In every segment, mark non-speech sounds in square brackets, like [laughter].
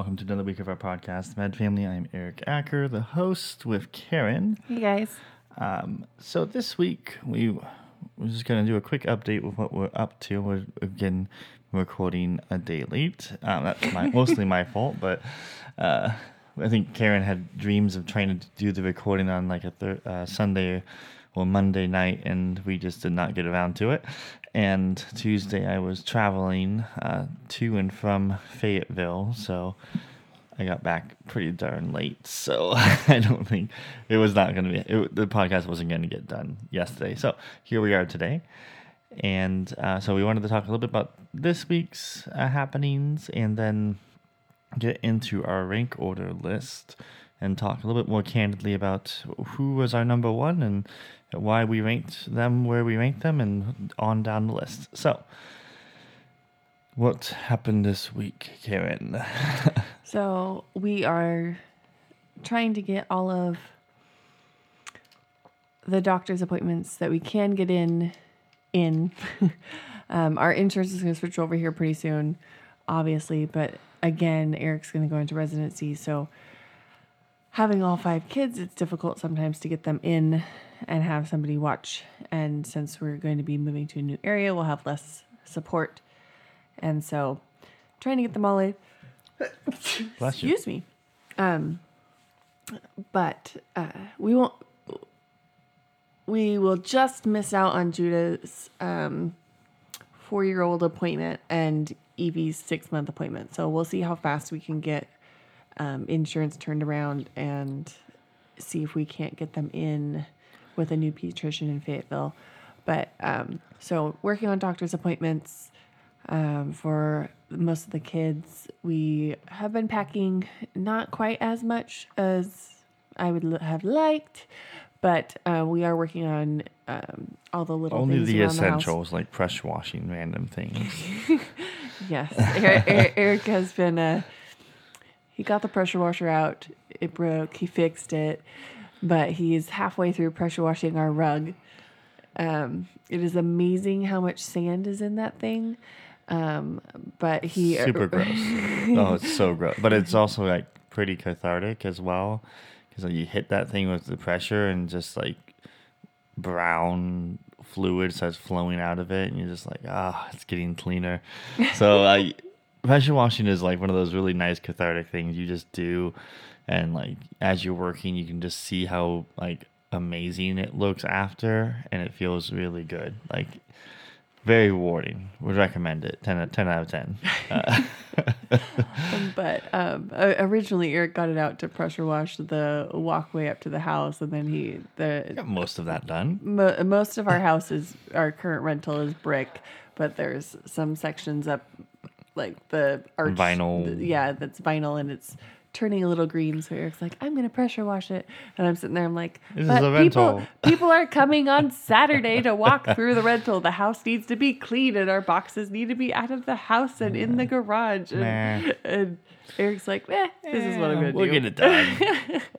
Welcome to another week of our podcast, Med Family. I'm Eric Acker, the host with Karen. Hey guys. Um, so this week we we're just gonna do a quick update with what we're up to. We're again recording a day late. Um, that's my [laughs] mostly my fault, but uh, I think Karen had dreams of trying to do the recording on like a thir- uh, Sunday or Monday night, and we just did not get around to it. And Tuesday I was traveling uh, to and from Fayetteville, so. I got back pretty darn late, so [laughs] I don't think it was not going to be it, the podcast wasn't going to get done yesterday. So here we are today, and uh, so we wanted to talk a little bit about this week's uh, happenings, and then get into our rank order list and talk a little bit more candidly about who was our number one and why we ranked them where we ranked them, and on down the list. So. What happened this week, Karen? [laughs] So we are trying to get all of the doctor's appointments that we can get in in. [laughs] um, our insurance is going to switch over here pretty soon, obviously, but again, Eric's going to go into residency, so having all five kids, it's difficult sometimes to get them in and have somebody watch. And since we're going to be moving to a new area, we'll have less support. And so trying to get them all in. Bless you. Excuse me. Um, but uh, we won't. We will just miss out on Judah's um, four-year-old appointment and Evie's six-month appointment. So we'll see how fast we can get um, insurance turned around and see if we can't get them in with a new pediatrician in Fayetteville. But um, so working on doctor's appointments um, for most of the kids. We have been packing not quite as much as I would l- have liked, but uh, we are working on um, all the little Only the around the essentials, like pressure washing random things. [laughs] Yes, Eric, Eric, Eric has been. Uh, he got the pressure washer out. It broke. He fixed it, but he's halfway through pressure washing our rug. Um, it is amazing how much sand is in that thing. Um, but he Super gross. [laughs] oh, it's so gross. But it's also like pretty cathartic as well, because like, you hit that thing with the pressure and just like brown fluid starts flowing out of it, and you're just like, ah, it's getting cleaner. So [laughs] I pressure washing is like one of those really nice cathartic things you just do, and like as you're working, you can just see how like amazing it looks after, and it feels really good. Like very rewarding. Would recommend it. 10, out- 10 out of 10. [laughs] Uh, [laughs] but um, originally Eric got it out to pressure wash the walkway up to the house, and then he the got most of that done. mo- most of our house is our current rental is brick, but there's some sections up like the arch Vinyl. th- yeah, that's vinyl and it's turning a little green. So Eric's like, I'm gonna pressure wash it, and I'm sitting there. I'm like, This is but a people rental." people are coming on [laughs] Saturday to walk through the rental. The house needs to be clean, and our boxes need to be out of the house and in the garage. And, Nah. and Eric's like, eh, this is what I'm gonna we'll do. get it done. [laughs]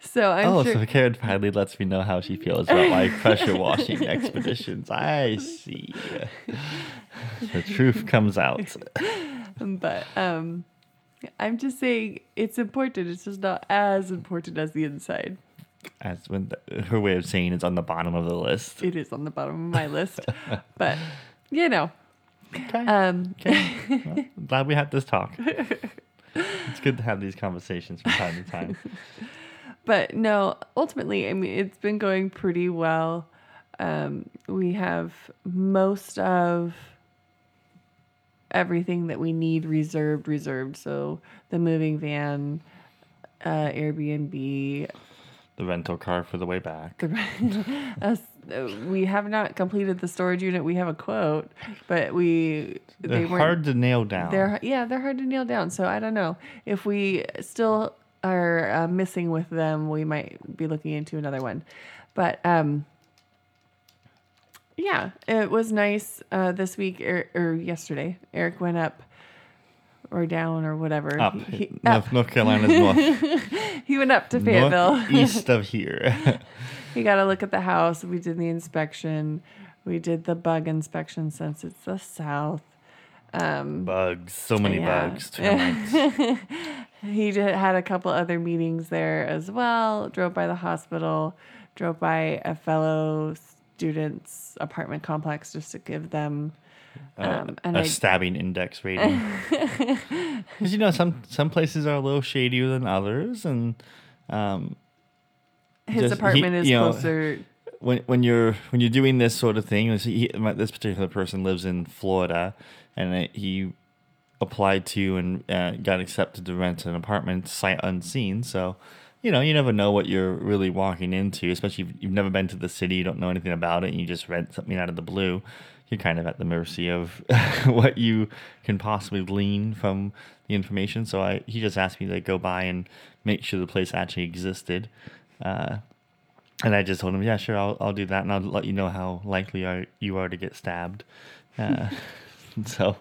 So I'm oh, sure. so Karen finally lets me know how she feels about my pressure washing [laughs] expeditions. I see. The truth comes out. but um i'm just saying it's important it's just not as important as the inside As when the, her way of saying it's on the bottom of the list. it is on the bottom of my list [laughs] but you know Okay. um okay. Well, glad we had this talk. It's good to have these conversations from time to time. [laughs] but no ultimately i mean it's been going pretty well um we have most of everything that we need reserved reserved so the moving van uh airbnb The rental car for the way back. the, [laughs] us we have not completed the storage unit. We have a quote, but we They're they hard to nail down. they're yeah, they're hard to nail down. So I don't know if we still are uh, missing with them. We might be looking into another one, but um, yeah, it was nice uh, this week or, or yesterday. Eric went up or down or whatever. up. He, he- North, up. North Carolina's north, [laughs] He went up to Fayetteville. east of [laughs] here. he got to look at the house. We did the inspection. We did the bug inspection since it's the south. Um, bugs. So many Yeah. bugs. [laughs] He did, had a couple other meetings there as well. Drove by the hospital, drove by a fellow student's apartment complex just to give them. Um, and a I, stabbing index rating. [laughs] Because you know some some places are a little shadier than others, and um, his just- he- apartment is you know, closer. when when you're when you're doing this sort of thing, this, he, this particular person lives in Florida, and he applied to and uh, got accepted to rent an apartment sight unseen. So, you know, you never know what you're really walking into, especially if you've never been to the city, you don't know anything about it, and you just rent something out of the blue. You're kind of at the mercy of [laughs] what you can possibly glean from the information. So I, he just asked me to go by and make sure the place actually existed. Uh, and I just told him, yeah, sure, I'll, I'll do that, and I'll let you know how likely are, you are to get stabbed. Uh, [laughs] so,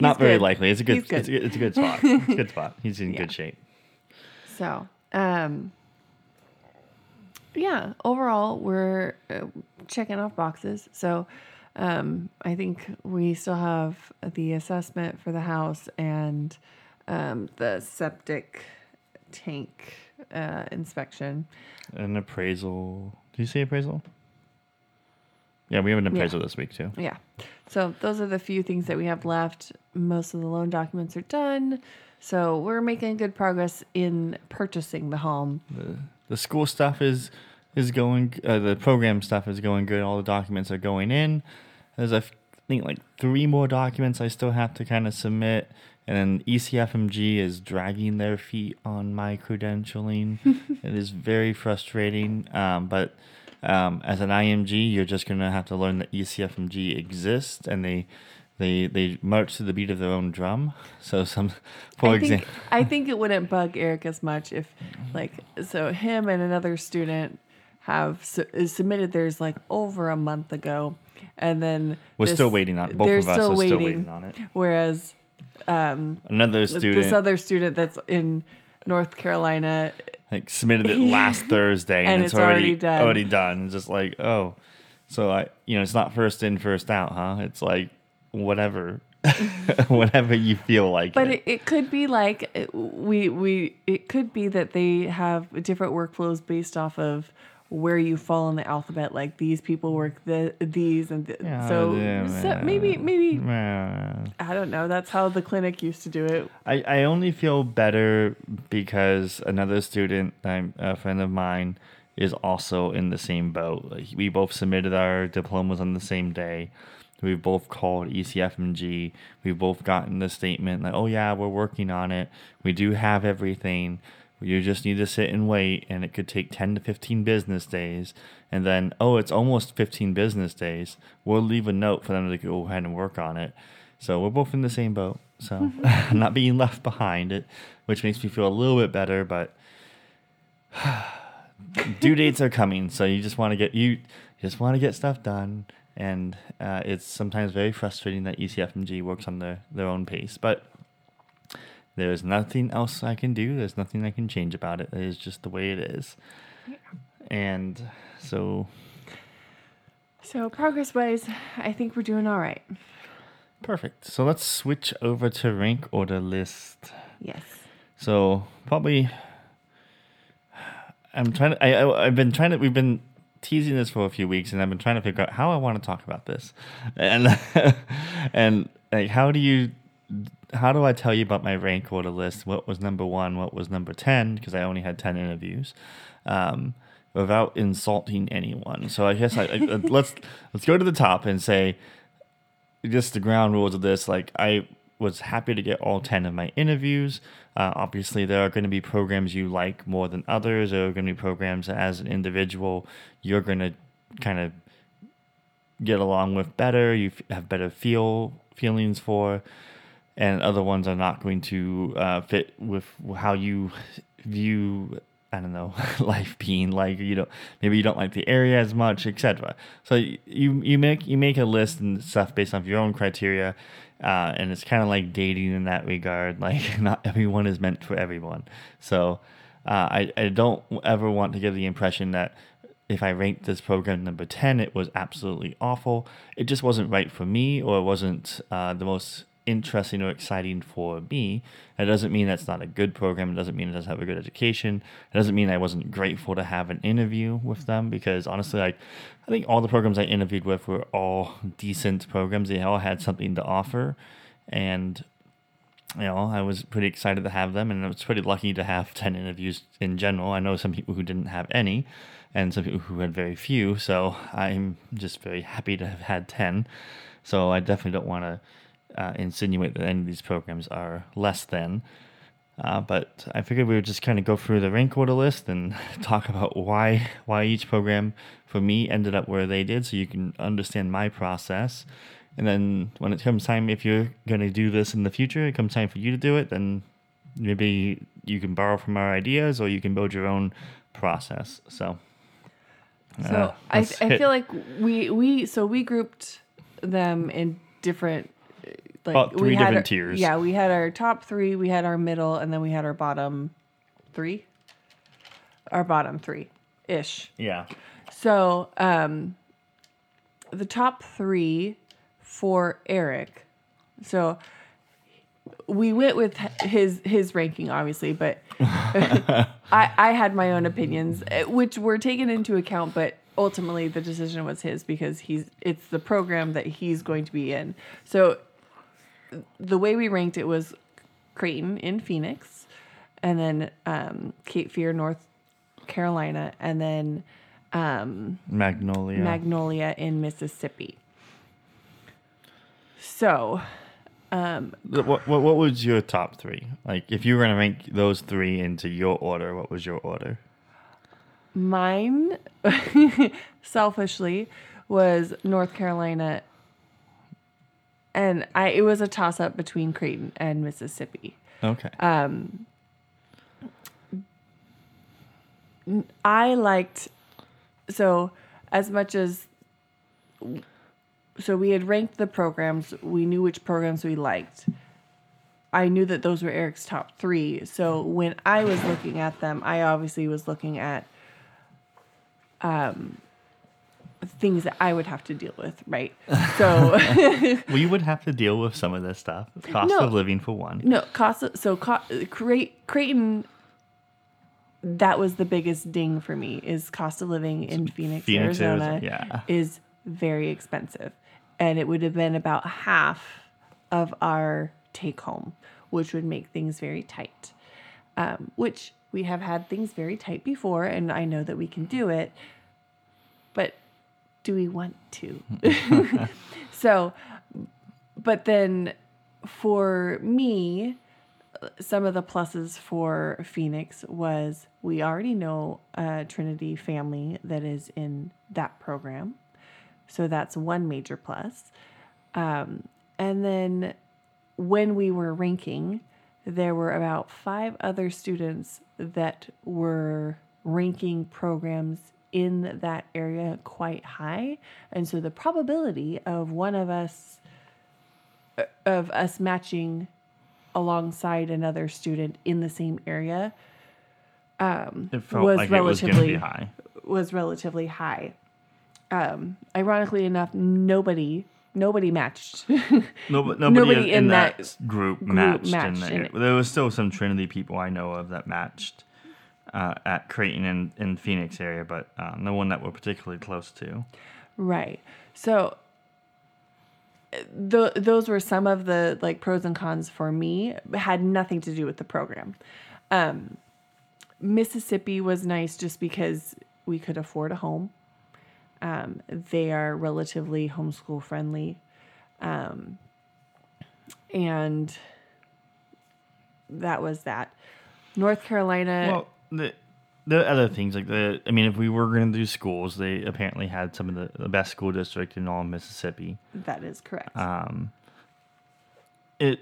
not very good. likely. It's a good, good. It's, a, it's a good spot. It's a good [laughs] spot. He's in Yeah. good shape. So, um, yeah, overall, we're uh, checking off boxes. So, um, I think we still have the assessment for the house and um, the septic tank uh, inspection. An appraisal. Did you say appraisal? Yeah, we have an appraisal this week too. Yeah. So, those are the few things that we have left. Most of the loan documents are done. So, we're making good progress in purchasing the home. The school stuff is is going. Uh, the program stuff is going good. All the documents are going in. There's I think like three more documents I still have to kind of submit, and then ECFMG is dragging their feet on my credentialing. [laughs] it is very frustrating. Um, but um, as an IMG, you're just gonna have to learn that ECFMG exists, and they. They, they march to the beat of their own drum. So some, for I example, think, I think it wouldn't bug Eric as much if, like, so him and another student have su- submitted theirs like over a month ago, and then we're this- still waiting on. Both of us still are waiting, still waiting on it. Whereas um, Another student. this other student that's in North Carolina, like submitted it last [laughs] Thursday and, And it's, it's already already done. already done. It's just like, oh, so I, you know, it's not first in, first out, huh? It's like whatever, [laughs] [laughs] whatever you feel like. but it. it, it could be like uh, we we it could be that they have different workflows based off of where you fall in the alphabet. Like these people work the these and th- Yeah, so, yeah, so maybe maybe Uh, I don't know. That's how the clinic used to do it. I, I only feel better because another student, I'm, a friend of mine, is also in the same boat. Like, we both submitted our diplomas on the same day. We've both called ECFMG. We've both gotten the statement like, "Oh yeah, we're working on it. We do have everything. You just need to sit and wait, and it could take ten to fifteen business days. And then, oh, it's almost fifteen business days. We'll leave a note for them to go ahead and work on it." So we're both in the same boat. So I'm mm-hmm. [laughs] not being left behind, it, which makes me feel a little bit better. But [sighs] due dates are coming, so you just want to get you, you just want to get stuff done, and uh, it's sometimes very frustrating that ECFMG works on their their own pace. But there's nothing else I can do. There's nothing I can change about it. It is just the way it is. Yeah. And so So progress wise, I think we're doing all right. perfect. So let's switch over to rank order list. Yes. So probably, I'm trying to. I, I I've been trying to. We've been teasing this for a few weeks, and I've been trying to figure out how I want to talk about this, and [laughs] and like how do you. How do I tell you about my rank order list? What was number one? What was number ten? Because I only had ten interviews, um, without insulting anyone. So I guess I, I [laughs] let's let's go to the top and say just the ground rules of this like i was happy to get all 10 of my interviews uh, obviously there are going to be programs you like more than others there are going to be programs that as an individual you're going to kind of get along with better, you have better feel feelings for, and other ones are not going to uh, fit with how you view I don't know [laughs] life being like you know maybe you don't like the area as much etc. So you you make you make a list and stuff based off your own criteria, uh, and it's kind of like dating in that regard. [laughs] Like not everyone is meant for everyone. So uh, I I don't ever want to give the impression that if I ranked this program number 10, it was absolutely awful. It just wasn't right for me, or it wasn't uh, the most interesting or exciting for me. That doesn't mean that's not a good program. It doesn't mean it doesn't have a good education. It doesn't mean I wasn't grateful to have an interview with them because honestly, like I think all the programs I interviewed with were all decent programs. They all had something to offer, and you know I was pretty excited to have them, and I was pretty lucky to have ten interviews in general. I know some people who didn't have any, and some people who had very few. So I'm just very happy to have had ten. So I definitely don't want to uh, insinuate that any of these programs are less than. Uh, but I figured we would just kind of go through the rank order list and [laughs] talk about why why each program for me ended up where they did, so you can understand my process. And then when it comes time, if you're going to do this in the future, it comes time for you to do it, then maybe you can borrow from our ideas or you can build your own process. So, So uh, I, I feel like we we so we grouped them in different like About we three had different our- tiers. Yeah, we had our top three, we had our middle, and then we had our bottom three. Our bottom three ish. yeah. So um the top three for Eric. So we went with his his ranking obviously, but [laughs] I I had my own opinions eh, which were taken into account, but ultimately the decision was his because he's it's the program that he's going to be in. So the way we ranked it was Creighton in Phoenix, and then um, Cape Fear, North Carolina, and then Magnolia. Magnolia in Mississippi. So, Th- What, what what was your top three? Like, if you were gonna rank those three into your order, what was your order? mine, [laughs] selfishly, was North Carolina, and I it was a toss up between Creighton and Mississippi. Okay. I liked so as much as so we had ranked the programs, we knew which programs we liked. I knew that those were Eric's top 3. So when I was looking at them, I obviously was looking at um things that I would have to deal with, right? [laughs] So [laughs] we would have to deal with some of this stuff. Cost No. of living for one. No, cost. Of, So co- Cray- Creighton. That was the biggest ding for me. Is cost of living in Phoenix, Phoenix, Arizona, Arizona, yeah. is very expensive, and it would have been about half of our take home, which would make things very tight. Um, which we have had things very tight before, and I know that we can do it. But do we want to? [laughs] so, but then for me, some of the pluses for Phoenix was we already know a Trinity family that is in that program. So that's one major plus. Um, and then when we were ranking, there were about five other students that were ranking programs in that area quite high. And so the probability of one of us of us matching alongside another student in the same area felt was like it was going to be relatively- high. was relatively high. Um, ironically enough, nobody nobody matched. [laughs] No, nobody, Nobody in, in that that, group, group matched. matched in in there. it. There was still some Trinity people I know of that matched uh, at Creighton and in Phoenix area, but uh, no one that we're particularly close to. right. So th- those were some of the like pros and cons for me. It had nothing to do with the program. Um, Mississippi was nice just because we could afford a home. Um, they are relatively homeschool friendly. Um, and that was that. North Carolina. Well, the, are other things like the. I mean, if we were going to do schools, they apparently had some of the, the best school district in all of Mississippi. That is correct. Um, it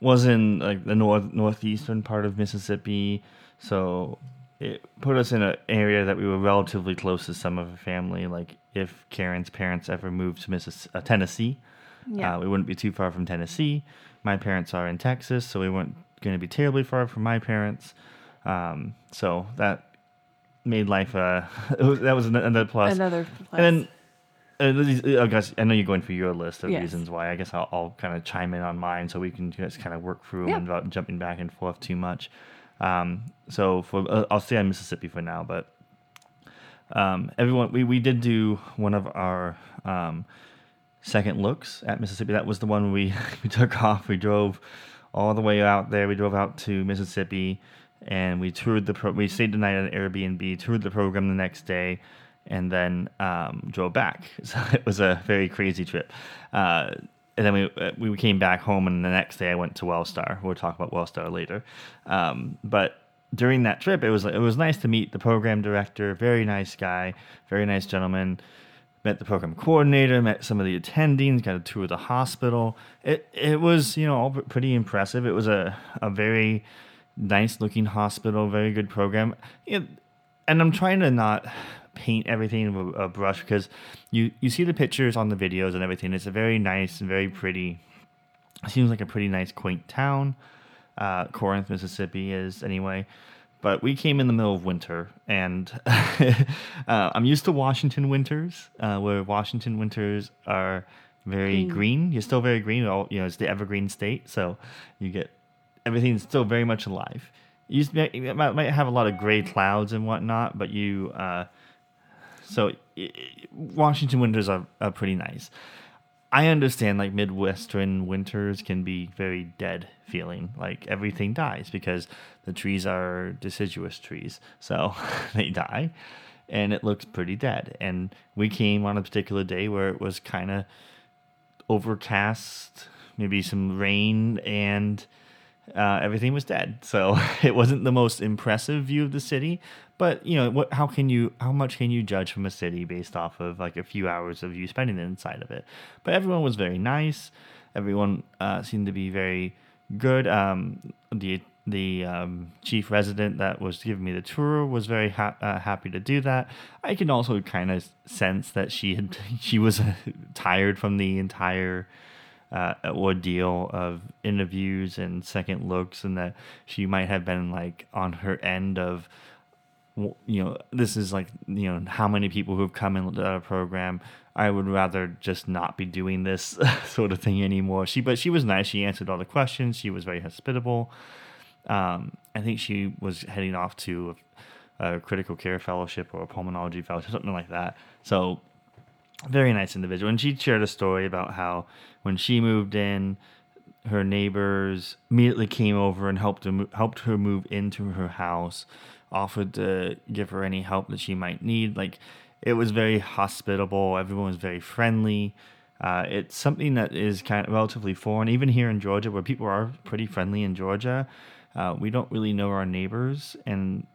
was in like the north northeastern part of Mississippi, so it put us in an area that we were relatively close to some of the family. Like if Karen's parents ever moved to Missis- uh, Tennessee, Yeah. uh, we wouldn't be too far from Tennessee. My parents are in Texas, so we weren't going to be terribly far from my parents. Um, so that made life uh, was, [laughs] that was another plus. Another plus. And then, uh, these- I guess I know you're going for your list of Yes. reasons why. I guess I'll, I'll kind of chime in on mine so we can just kind of work through them Yeah. without jumping back and forth too much. Um, so for uh, I'll stay on Mississippi for now, but um, everyone we, we did do one of our um, second looks at Mississippi. That was the one we [laughs] we took off. We drove all the way out there. We drove out to Mississippi, and we toured the. Pro- we stayed the night at an Airbnb. Toured the program the next day, and then um, drove back. [laughs] So it was a very crazy trip. Uh, and then we uh, we came back home, and the next day I went to Wellstar. We'll talk about Wellstar later. Um, but during that trip, it was it was nice to meet the program director. Very nice guy, very nice gentleman met the program coordinator, met some of the attendings, got a tour of the hospital. It it was you know all pretty impressive. It was a a very nice looking hospital, very good program. It, and I'm trying to not paint everything with a brush because you you see the pictures on the videos and everything. It's a very nice and very pretty. Seems like a pretty nice quaint town. Uh, Corinth, Mississippi is anyway. But we came in the middle of winter, and [laughs] uh, I'm used to Washington winters, uh, where Washington winters are very Green. green. You're still very green. All, you know, it's the evergreen state, so you get everything's still very much alive. You might, might have a lot of gray clouds and whatnot, but you uh, so Washington winters are, are pretty nice. I understand like Midwestern winters can be very dead feeling, like everything dies because the trees are deciduous trees, so [laughs] they die, and it looks pretty dead. And we came on a particular day where it was kind of overcast, maybe some rain, and uh, everything was dead. So [laughs] it wasn't the most impressive view of the city. But you know, what? How can you? How much can you judge from a city based off of like a few hours of you spending inside of it? But everyone was very nice. Everyone uh, seemed to be very good. Um, the the um, chief resident that was giving me the tour was very ha- uh, happy to do that. I can also kind of sense that she had [laughs] she was uh, tired from the entire uh, ordeal of interviews and second looks, and that she might have been like on her end of, you know, this is like you know how many people who have come into our program. I would rather just not be doing this [laughs] sort of thing anymore. She, but she was nice. She answered all the questions. She was very hospitable. Um, I think she was heading off to a, a critical care fellowship or a pulmonology fellowship, something like that. So very nice individual. And she shared a story about how when she moved in, her neighbors immediately came over and helped her, helped her move into her house, offered to give her any help that she might need. Like it was very hospitable. Everyone was very friendly. Uh, it's something that is kind of relatively foreign, even here in Georgia, where people are pretty friendly in Georgia. Uh, we don't really know our neighbors, and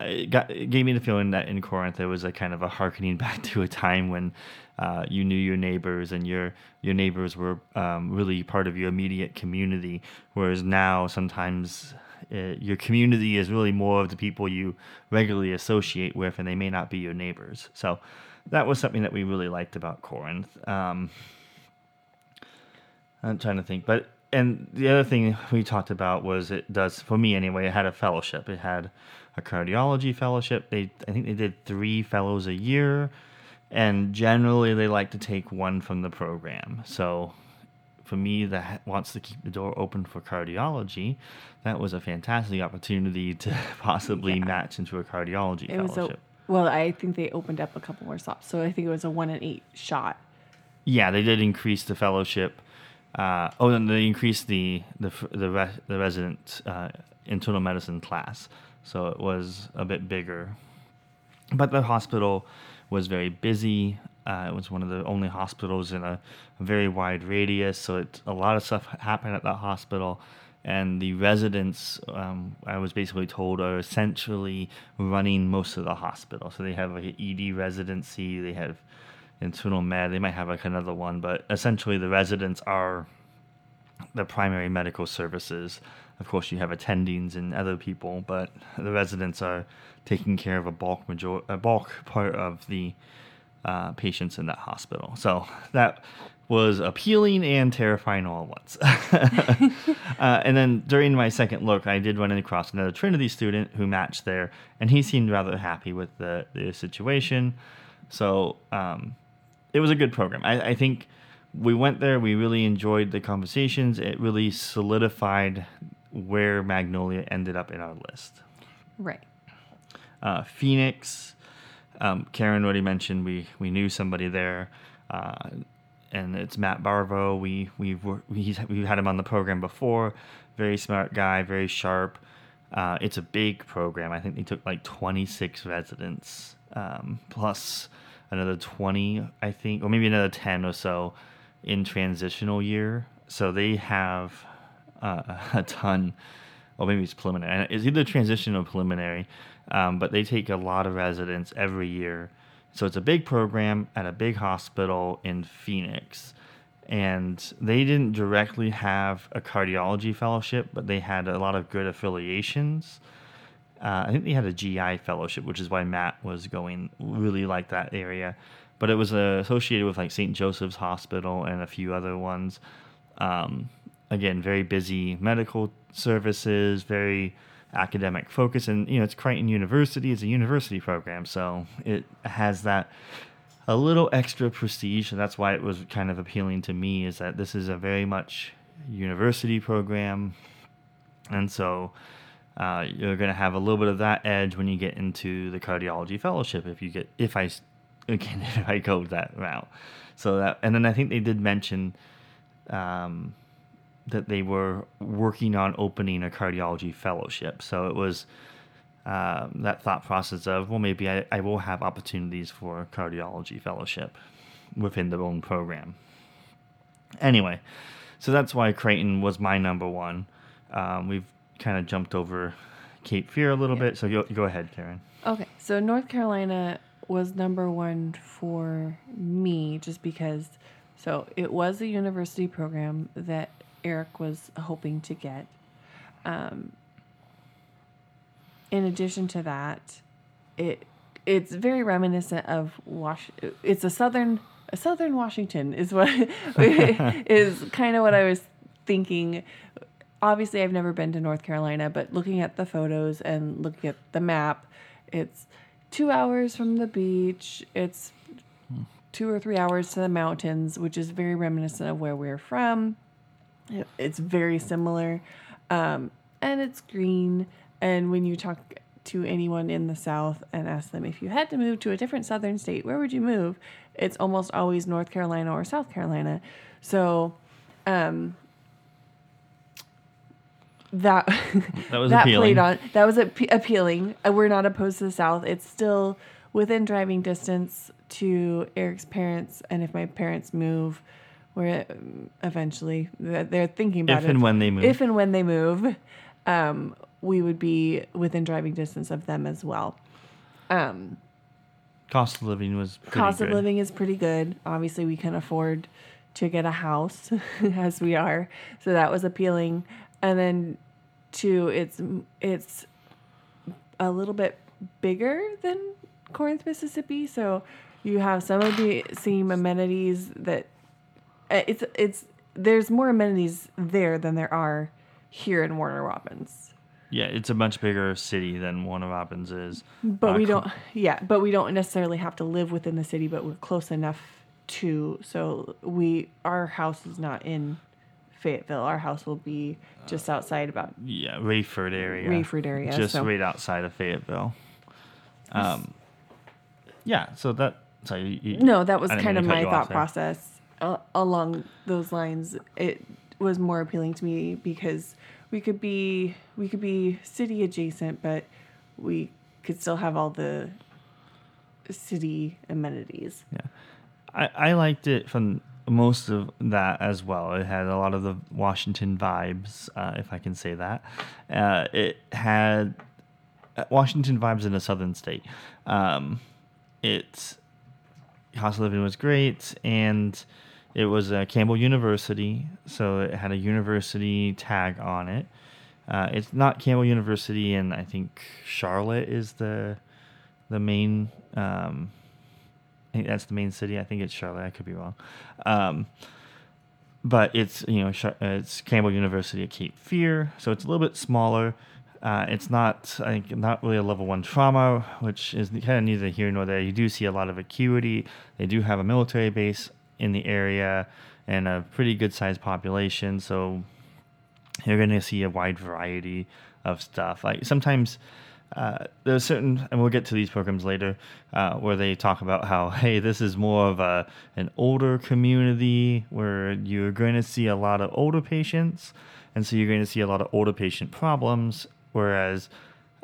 it, got, it gave me the feeling that in Corinth there was a kind of a harkening [laughs] back to a time when uh, you knew your neighbors and your your neighbors were um, really part of your immediate community. Whereas now sometimes uh, your community is really more of the people you regularly associate with, and they may not be your neighbors. So that was something that we really liked about Corinth. Um, I'm trying to think, but and the other thing we talked about was it does for me anyway. It had a fellowship. It had a cardiology fellowship. They I think they did three fellows a year, and generally they like to take one from the program. So for me that wants to keep the door open for cardiology, that was a fantastic opportunity [laughs] to possibly Yeah. match into a cardiology it was a fellowship. well. I think they opened up a couple more stops, so I think it was a one in eight shot. Yeah, they did increase the fellowship. Uh, oh, and they increased the the the, re- the resident uh, internal medicine class, so it was a bit bigger. But the hospital was very busy. Uh, it was one of the only hospitals in a, very wide radius, so it, a lot of stuff happened at that hospital. and the residents, um, I was basically told, are essentially running most of the hospital. So they have like an ED residency, they have internal med, they might have like another one, but essentially the residents are the primary medical services. Of course, you have attendings and other people, but the residents are taking care of a bulk major a bulk part of the uh, patients in that hospital. So that was appealing and terrifying all at once. [laughs] uh, and then during my second look, I did run across another Trinity student who matched there, and he seemed rather happy with the, the situation. So um, it was a good program. I, I think we went there, we really enjoyed the conversations. It really solidified where Magnolia ended up in our list. Right. Uh, Phoenix, um, Karen already mentioned we, we knew somebody there. Uh, and it's Matt Barvo. We we've we've had him on the program before. Very smart guy, very sharp. Uh, it's a big program. I think they took like 26 residents um, plus another 20, I think, or maybe another 10 or so in transitional year. So they have uh, [laughs] a ton, or maybe it's preliminary. It's either transition or preliminary, um, but they take a lot of residents every year so it's a big program at a big hospital in Phoenix. And they didn't directly have a cardiology fellowship, but they had a lot of good affiliations. Uh, I think they had a GI fellowship, which is why Matt was going really like that area. But it was uh, associated with like St. Joseph's Hospital and a few other ones. Um, again, very busy medical services, very academic focus. And, you know, it's Creighton University, it's a university program, so it has that a little extra prestige. And that's why it was kind of appealing to me is that this is a very much university program. And so uh, you're going to have a little bit of that edge when you get into the cardiology fellowship if you get, if I, [laughs] again, if [laughs] I go that route. So that, and then I think they did mention, um, that they were working on opening a cardiology fellowship. So it was um, that thought process of, well, maybe I, I will have opportunities for a cardiology fellowship within the own program. Anyway, so that's why Creighton was my number one. Um, we've kind of jumped over Cape Fear a little yeah. bit, so go, go ahead, Karen. Okay, so North Carolina was number one for me just because, so it was a university program that Eric was hoping to get. Um, in addition to that, it it's very reminiscent of Wash. It's a southern a southern Washington is what [laughs] is kind of what I was thinking. Obviously, I've never been to North Carolina, but looking at the photos and looking at the map, it's two hours from the beach. It's two or three hours to the mountains, which is very reminiscent of where we're from. It's very similar, um, and it's green. And when you talk to anyone in the South and ask them if you had to move to a different Southern state, where would you move? It's almost always North Carolina or South Carolina. So, um, that [laughs] that was that appealing. played on that was ap- appealing. Uh, we're not opposed to the South. It's still within driving distance to Eric's parents, and if my parents move, where eventually they're thinking about if it. and when they move. If and when they move, um, we would be within driving distance of them as well. Um, cost of living was cost good. of living is pretty good. Obviously, we can afford to get a house [laughs] as we are, so that was appealing. And then, two, it's it's a little bit bigger than Corinth, Mississippi, so you have some of the same amenities that uh, it's it's there's more amenities there than there are here in Warner Robins. Yeah, it's a much bigger city than Warner Robins is. But uh, we don't yeah, but we don't necessarily have to live within the city, but we're close enough to so we our house is not in Fayetteville. Our house will be just outside about yeah, Raeford area. Raeford area. Just so. right outside of Fayetteville. Um yeah, so that sorry, you, no, that was kind of my thought process uh, along those lines, it was more appealing to me because we could be we could be city adjacent, but we could still have all the city amenities. Yeah, I I liked it from most of that as well. It had a lot of the Washington vibes, uh, if I can say that. Uh, it had uh, Washington vibes in a southern state. Um, it cost of living was great, and it was uh, Campbell University, so it had a university tag on it. Uh, it's not Campbell University, and I think Charlotte is the the main. Um, I think that's the main city. I think it's Charlotte. I could be wrong. Um, but it's you know it's Campbell University at Cape Fear, so it's a little bit smaller. Uh, it's not I think not really a level one trauma, which is kind of neither here nor there. You do see a lot of acuity. They do have a military base in the area and a pretty good sized population, so you're going to see a wide variety of stuff. Like sometimes uh, there's certain, and we'll get to these programs later, uh, where they talk about how, [laughs] hey, this is more of a an older community where you're going to see a lot of older patients, and so you're going to see a lot of older patient problems. Whereas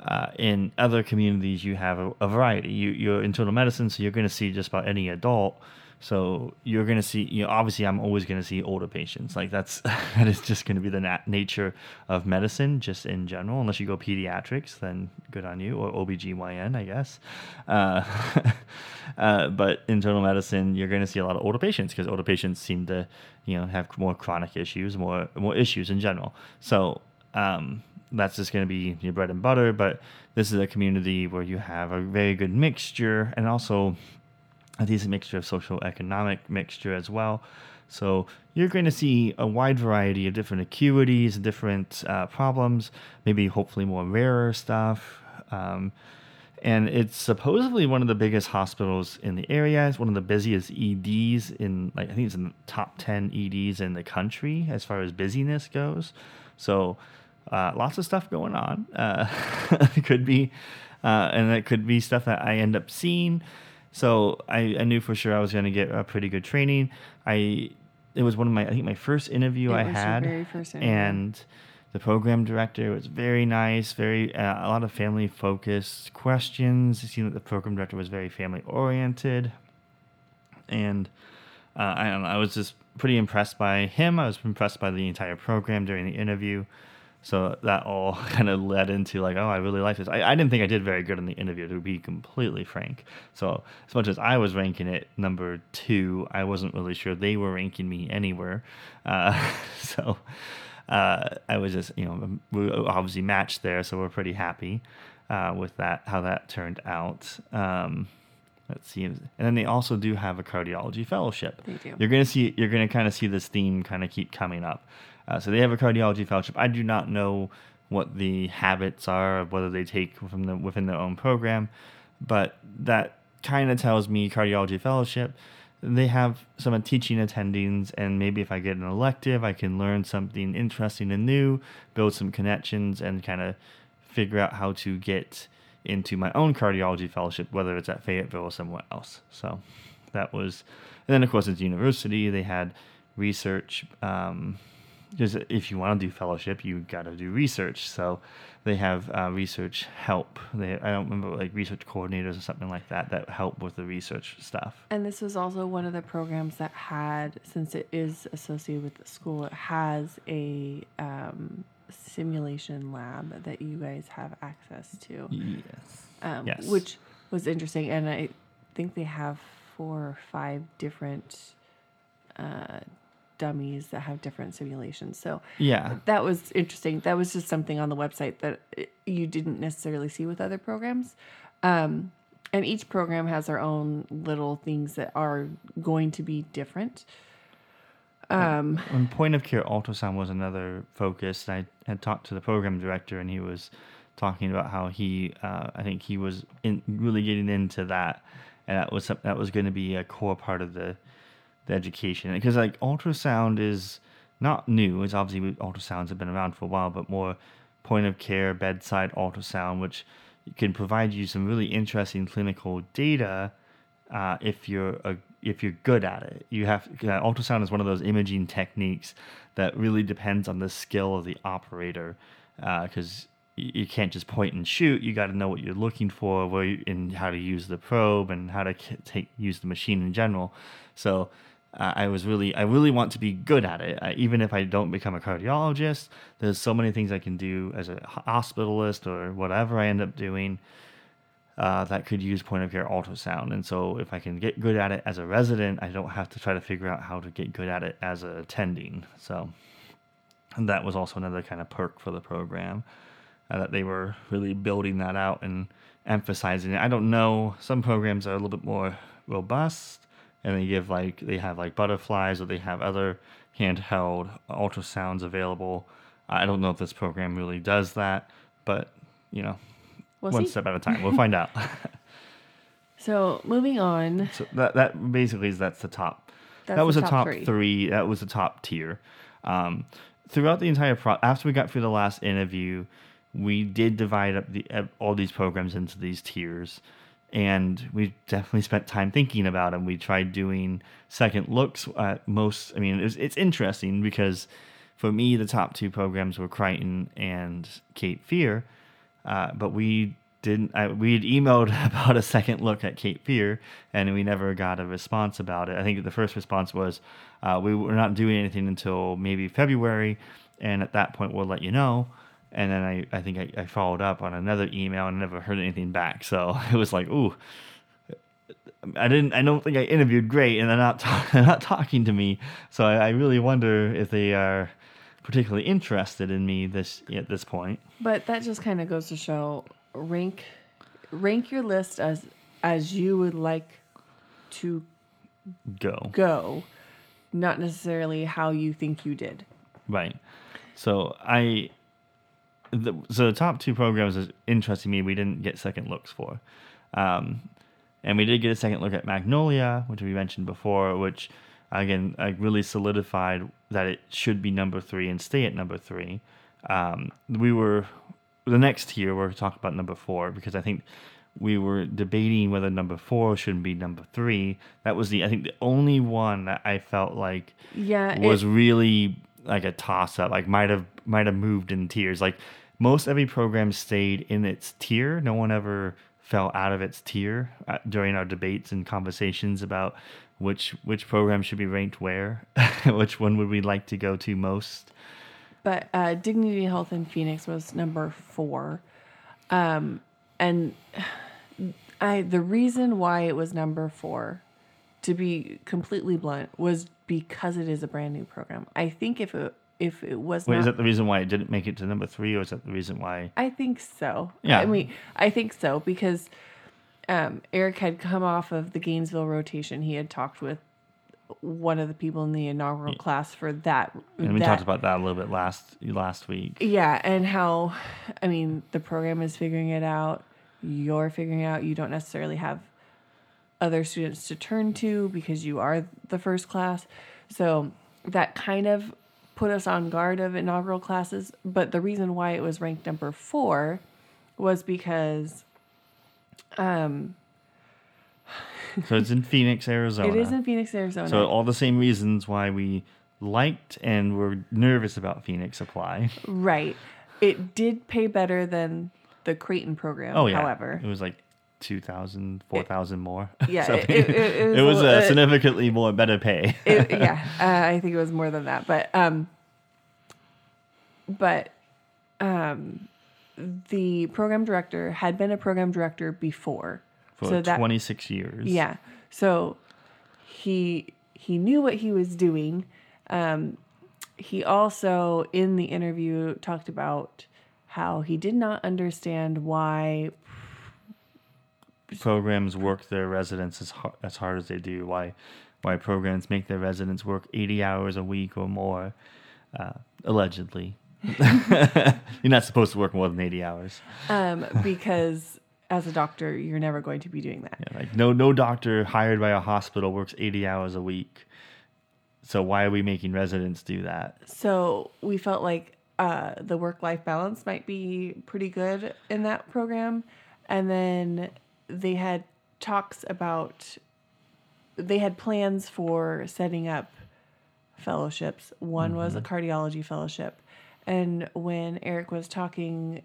uh, in other communities, you have a, a variety. You, you're internal medicine, so you're going to see just about any adult so you're going to see, you know, obviously I'm always going to see older patients. Like that's, [laughs] that is just going to be the nat- nature of medicine just in general. Unless you go pediatrics, then good on you, or OBGYN, I guess. Uh, [laughs] uh, but internal medicine, you're going to see a lot of older patients because older patients seem to, you know, have more chronic issues, more, more issues in general. So, um, that's just going to be your bread and butter. But this is a community where you have a very good mixture and also a decent mixture of social economic mixture as well. So you're going to see a wide variety of different acuities, different uh, problems, maybe hopefully more rarer stuff. Um, and it's supposedly one of the biggest hospitals in the area. It's one of the busiest EDs in, like, I think it's in the top 10 EDs in the country as far as busyness goes. So uh, lots of stuff going on. Uh, [laughs] it could be, uh, and it could be stuff that I end up seeing. So I, I knew for sure I was going to get a pretty good training. I it was one of my I think my first interview It I had, very first interview. and the program director was very nice, very uh, a lot of family focused questions. It seemed that the program director was very family oriented, and uh, I don't know, I was just pretty impressed by him. I was impressed by the entire program during the interview. So that all [laughs] kind of led into like, oh, I really like this. I, I didn't think I did very good in the interview, to be completely frank. So as much as I was ranking it number two, I wasn't really sure they were ranking me anywhere. Uh, [laughs] so uh, I was just, you know, we obviously matched there, so we're pretty happy uh, with that, how that turned out. Um, let's see, and then they also do have a cardiology fellowship. They do. You're gonna see, you're gonna kind of see this theme kind of keep coming up. Uh, so they have a cardiology fellowship. I do not know what the habits are, whether they take from the within their own program, but that kind of tells me cardiology fellowship. They have some teaching attendings, and maybe if I get an elective, I can learn something interesting and new, build some connections, and kind of figure out how to get into my own cardiology fellowship, whether it's at Fayetteville or somewhere else. So that was, and then of course it's university. They had research. Um, because if you want to do fellowship, you got to do research. So they have uh, research help. They I don't remember like research coordinators or something like that that help with the research stuff. And this was also one of the programs that had, since it is associated with the school, it has a um, simulation lab that you guys have access to, Yes. um, Yes. which was interesting. And I think they have four or five different uh, dummies that have different simulations. So Yeah. that was interesting. That was just something on the website that you didn't necessarily see with other programs. Um, and each program has their own little things that are going to be different. Um, When point of care ultrasound was another focus, I had talked to the program director, and he was talking about how he, uh, I think he was in, really getting into that, and that was that was going to be a core part of the the education because like ultrasound is not new. It's obviously ultrasounds have been around for a while, but more point of care bedside ultrasound, which can provide you some really interesting clinical data uh, if you're a, if you're good at it. You have uh, ultrasound is one of those imaging techniques that really depends on the skill of the operator because you, you can't just point and shoot. You got to know what you're looking for, where you, and how to use the probe and how to take use the machine in general. So I was really, I really want to be good at it. I, even if I don't become a cardiologist, there's so many things I can do as a hospitalist or whatever I end up doing uh, that could use point of care ultrasound. And so if I can get good at it as a resident, I don't have to try to figure out how to get good at it as a attending. So that was also another kind of perk for the program uh, that they were really building that out and emphasizing it. I don't know. Some programs are a little bit more robust and they give like they have like butterflies or they have other handheld ultrasounds available. I don't know if this program really does that, but you know, We'll one see. step at a time. [laughs] We'll find out. So moving on. so that that basically is that's the top. That's that was the top top three. three. That was the top tier. Um, throughout the entire pro, after we got through the last interview, we did divide up the uh, all these programs into these tiers, and we definitely spent time thinking about them. We tried doing second looks at most. I mean, it's it's interesting because for me, the top two programs were Creighton and Cape Fear, uh, but we didn't. I, we had emailed [laughs] about a second look at Cape Fear, and we never got a response about it. I think the first response was, uh, "We were not doing anything until maybe February, and at that point we'll let you know." And then I, I think I, I followed up on another email and never heard anything back. So [laughs] it was like, ooh, I didn't. I don't think I interviewed great, and they're not ta- [laughs] they're not talking to me. So I, I really wonder if they are particularly interested in me this at this point. But that just kind of goes to show rank rank your list as as you would like to Go go, not necessarily how you think you did. right. So I, the, so the top two programs is interesting me. We didn't get second looks for, um, and we did get a second look at Magnolia, which we mentioned before, which again like really solidified that it should be number three and stay at number three. Um, we were the next tier we're talking about number four because I think we were debating whether number four shouldn't be number three. That was the I think the only one that I felt like Yeah, was it- really like a toss up. Like might have might have moved in tiers. Like most every program stayed in its tier. No one ever fell out of its tier uh, during our debates and conversations about which which program should be ranked where, [laughs] which one would we like to go to most. But uh, Dignity Health in Phoenix was number four, um, and [sighs] I the reason why it was number four, to be completely blunt, was because it is a brand new program. I think if it if it was Wait, not, is that the reason why it didn't make it to number three, or is that the reason why? I think so. Yeah. I mean, I think so because um, Eric had come off of the Gainesville rotation. He had talked with one of the people in the inaugural class for that. And we that- talked about that a little bit last last week. Yeah, and how, I mean, the program is figuring it out. You're figuring out. You don't necessarily have other students to turn to because you are the first class. So that kind of put us on guard of inaugural classes. But the reason why it was ranked number four was because Um, [laughs] So it's in Phoenix, Arizona. it is in Phoenix, Arizona. So all the same reasons why we liked and were nervous about Phoenix apply. right. It did pay better than the Creighton program. Oh yeah. However, it was like 2,000, 4,000 more. [laughs] Yeah, So it- it- it was it was a- uh, significantly more better pay. [laughs] [laughs] yeah, uh, I think it was more than that, but um, but um, the program director had been a program director before, for so that 26 years. yeah, so he he knew what he was doing. Um, he also in the interview talked about how he did not understand why Programs work their residents as hard, as hard as they do. Why why programs make their residents work 80 hours a week or more, uh, allegedly. [laughs] You're not supposed to work more than 80 hours. um, because as a doctor you're never going to be doing that. Yeah, like no no doctor hired by a hospital works 80 hours a week. So why are we making residents do that? So we felt like uh, the work life balance might be pretty good in that program. And then they had talks about, they had plans for setting up fellowships. One was a cardiology fellowship. And when Eric was talking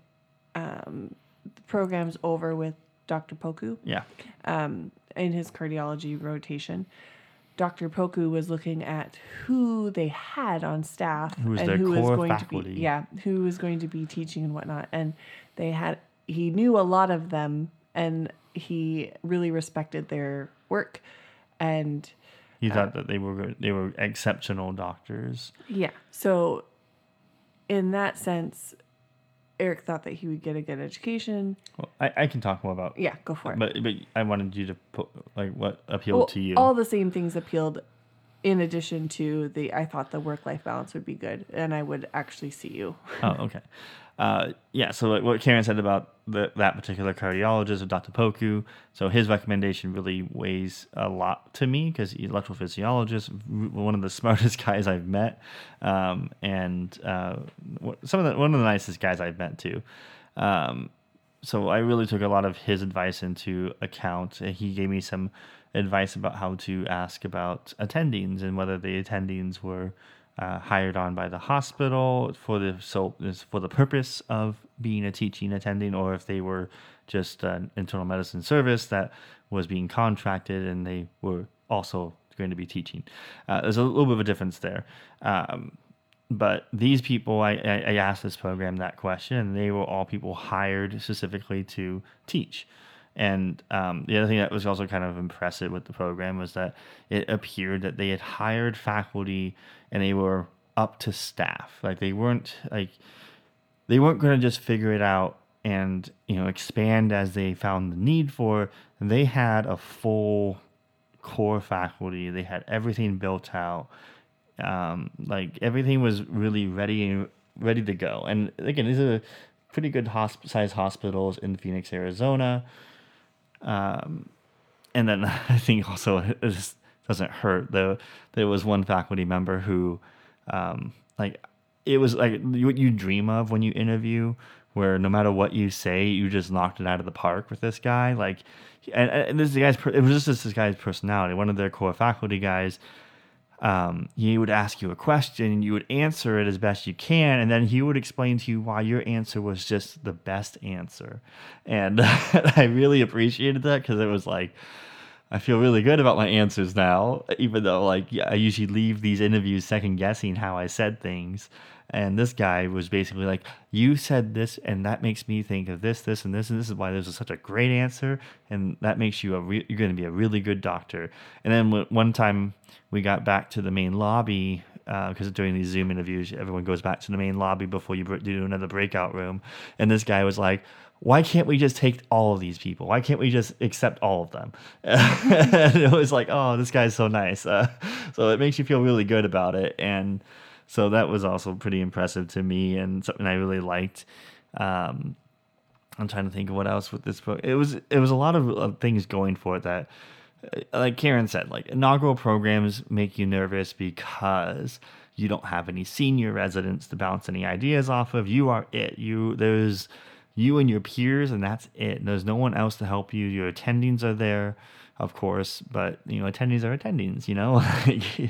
um, the programs over with Dr. Poku, Yeah. um, in his cardiology rotation. Dr. Poku was looking at who they had on staff Who and who was going to be yeah, who was going to be teaching and whatnot. And they had he knew a lot of them and he really respected their work and He thought uh, that they were they were exceptional doctors. yeah. So in that sense, Eric thought that he would get a good education. Well, I, I can talk more about. Yeah, go for it. But but I wanted you to put like what appealed Well, to you. All the same things appealed in addition to the I thought the work life balance would be good and I would actually see you. Oh, okay. [laughs] Uh, yeah, so like what Karen said about the, that particular cardiologist, or Dr. Poku, so his recommendation really weighs a lot to me because he's electrophysiologist, [laughs] one of the smartest [laughs] guys I've met, um, and uh, some of the, one of the nicest guys I've met too. Um, so I really took a lot of his advice into account. He gave me some advice about how to ask about attendings and whether the attendings were uh, hired on by the hospital for the so for the purpose of being a teaching attending, or if they were just an internal medicine service that was being contracted and they were also going to be teaching. Uh, there's a little bit of a difference there. Um, but these people, I, I, I asked this program that question, and they were all people hired specifically to teach. And um, the other thing that was also kind of impressive with the program was that it appeared that they had hired faculty and they were up to staff. Like they weren't like they weren't going to just figure it out and you know expand as they found the need for. They had a full core faculty. They had everything built out um, like everything was really ready and ready to go. And again, these are pretty good hosp- sized hospitals in Phoenix, Arizona. Um, and then [laughs] I think also it just doesn't hurt though. There was one faculty member who, um, like, it was like what you dream of when you interview, where no matter what you say, you just knocked it out of the park with this guy. Like, and, and this guy's it was just this guy's personality. One of their core faculty guys um, he would ask you a question you would answer it as best you can and then he would explain to you why your answer was just the best answer. And [laughs] i really appreciated that because it was like i feel really good about my answers now even though like i usually leave these interviews second guessing how i said things and this guy was basically like you said this and that makes me think of this this and this and this is why this is such a great answer and that makes you a re- you're going to be a really good doctor and then one time we got back to the main lobby because during these zoom interviews everyone goes back to the main lobby before you do another breakout room and this guy was like why can't we just take all of these people? Why can't we just accept all of them? [laughs] it was like, oh, this guy's so nice. Uh, [laughs] so it makes you feel really good about it. And so that was also pretty impressive to me and something I really liked. Um, I'm trying to think of what else with this book. It was it was a lot of things going for it that, uh, like Karen said, like inaugural programs make you nervous because you don't have any senior residents to bounce any ideas off of. You are it. You there's you and your peers, and that's it. There's no one else to help you. Your attendings are there, of course, but you know attendings are attendings. You know, [laughs]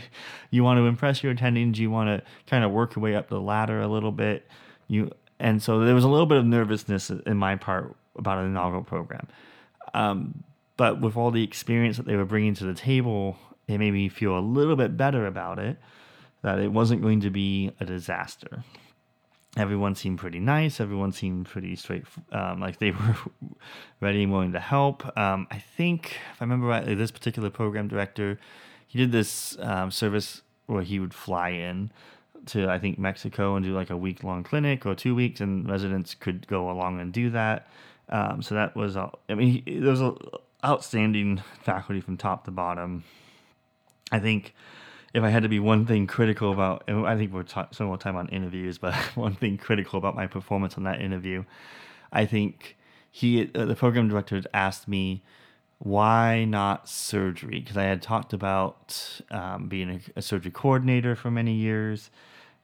you want to impress your attendings. You want to kind of work your way up the ladder a little bit. You and so there was a little bit of nervousness in my part about an inaugural program. Um, but with all the experience that they were bringing to the table, it made me feel a little bit better about it. That it wasn't going to be a disaster everyone seemed pretty nice. Everyone seemed pretty straight, um, like they [laughs] were ready and willing to help. Um, I think, if I remember rightly, this particular program director, he did this um, service where he would fly in to, I think, Mexico and do like a week long clinic or two weeks, and residents could go along and do that. Um, so that was, all, I mean, he, there was a outstanding [laughs] faculty from top to bottom. I think if I had to be one thing critical about, I think we're ta- spending more time on interviews, but [laughs] one thing critical about my performance on that interview, I think he, uh, the program director, asked me why not surgery because I had talked about um, being a, a, surgery coordinator for many years,